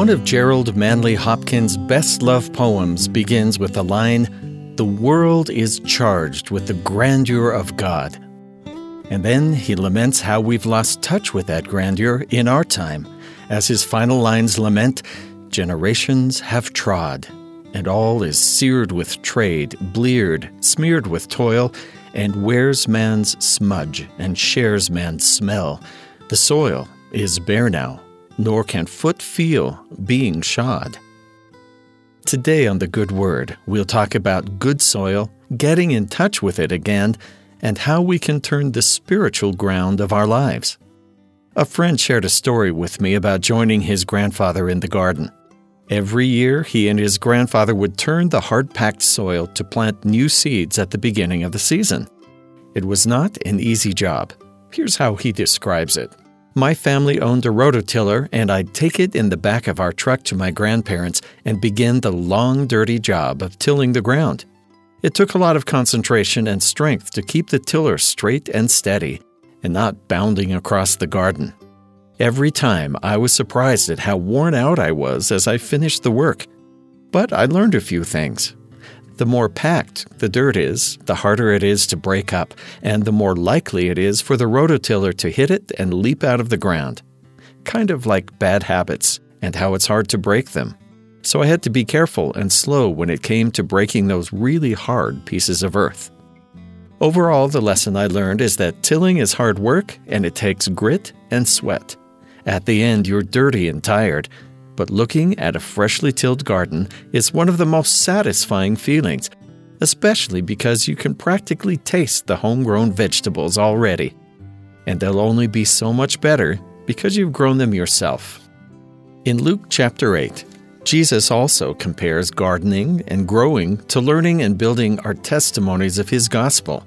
One of Gerald Manley Hopkins' best loved poems begins with the line, The world is charged with the grandeur of God. And then he laments how we've lost touch with that grandeur in our time, as his final lines lament, Generations have trod, and all is seared with trade, bleared, smeared with toil, and wears man's smudge and shares man's smell. The soil is bare now, nor can foot feel being shod. Today on The Good Word, we'll talk about good soil, getting in touch with it again, and how we can turn the spiritual ground of our lives. A friend shared a story with me about joining his grandfather in the garden. Every year, he and his grandfather would turn the hard packed soil to plant new seeds at the beginning of the season. It was not an easy job. Here's how he describes it my family owned a rototiller, and I'd take it in the back of our truck to my grandparents and begin the long, dirty job of tilling the ground. It took a lot of concentration and strength to keep the tiller straight and steady and not bounding across the garden. Every time I was surprised at how worn out I was as I finished the work. But I learned a few things. The more packed the dirt is, the harder it is to break up, and the more likely it is for the rototiller to hit it and leap out of the ground. Kind of like bad habits, and how it's hard to break them. So I had to be careful and slow when it came to breaking those really hard pieces of earth. Overall, the lesson I learned is that tilling is hard work and it takes grit and sweat. At the end, you're dirty and tired, but looking at a freshly tilled garden is one of the most satisfying feelings, especially because you can practically taste the homegrown vegetables already. And they'll only be so much better because you've grown them yourself. In Luke chapter 8, Jesus also compares gardening and growing to learning and building our testimonies of his gospel.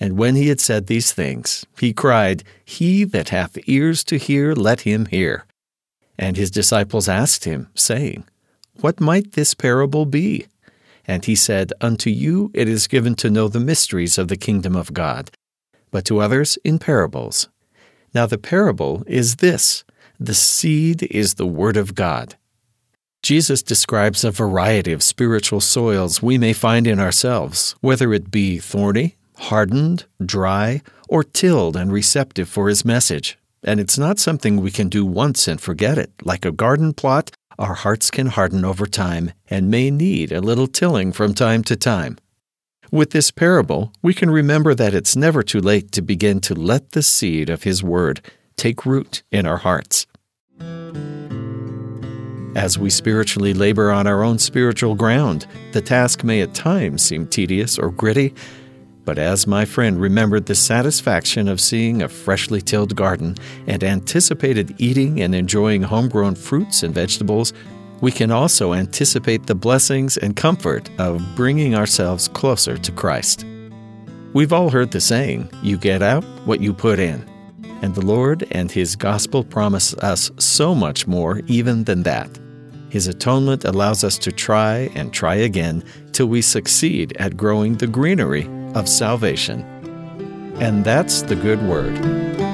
And when he had said these things, he cried, He that hath ears to hear, let him hear. And his disciples asked him, saying, What might this parable be? And he said, Unto you it is given to know the mysteries of the kingdom of God, but to others in parables. Now the parable is this the seed is the word of God. Jesus describes a variety of spiritual soils we may find in ourselves, whether it be thorny, hardened, dry, or tilled and receptive for his message. And it's not something we can do once and forget it. Like a garden plot, our hearts can harden over time and may need a little tilling from time to time. With this parable, we can remember that it's never too late to begin to let the seed of His Word take root in our hearts. As we spiritually labor on our own spiritual ground, the task may at times seem tedious or gritty, but as my friend remembered the satisfaction of seeing a freshly tilled garden and anticipated eating and enjoying homegrown fruits and vegetables, we can also anticipate the blessings and comfort of bringing ourselves closer to Christ. We've all heard the saying, you get out what you put in. And the Lord and His gospel promise us so much more even than that. His atonement allows us to try and try again till we succeed at growing the greenery of salvation. And that's the good word.